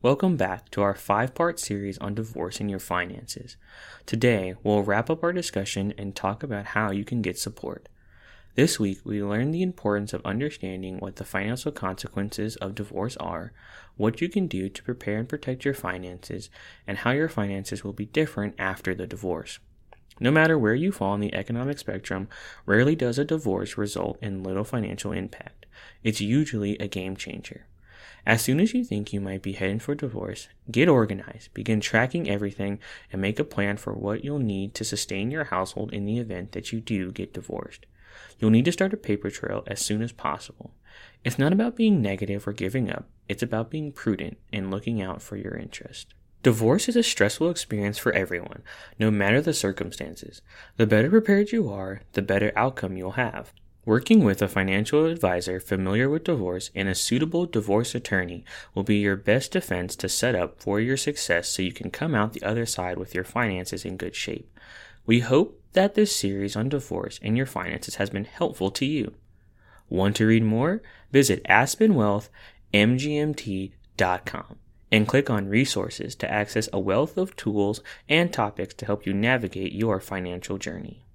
Welcome back to our five part series on divorce and your finances. Today, we'll wrap up our discussion and talk about how you can get support. This week, we learned the importance of understanding what the financial consequences of divorce are, what you can do to prepare and protect your finances, and how your finances will be different after the divorce. No matter where you fall on the economic spectrum, rarely does a divorce result in little financial impact. It's usually a game changer. As soon as you think you might be heading for divorce, get organized, begin tracking everything, and make a plan for what you'll need to sustain your household in the event that you do get divorced. You'll need to start a paper trail as soon as possible. It's not about being negative or giving up, it's about being prudent and looking out for your interest. Divorce is a stressful experience for everyone, no matter the circumstances. The better prepared you are, the better outcome you'll have. Working with a financial advisor familiar with divorce and a suitable divorce attorney will be your best defense to set up for your success so you can come out the other side with your finances in good shape. We hope that this series on divorce and your finances has been helpful to you. Want to read more? Visit aspenwealthmgmt.com and click on resources to access a wealth of tools and topics to help you navigate your financial journey.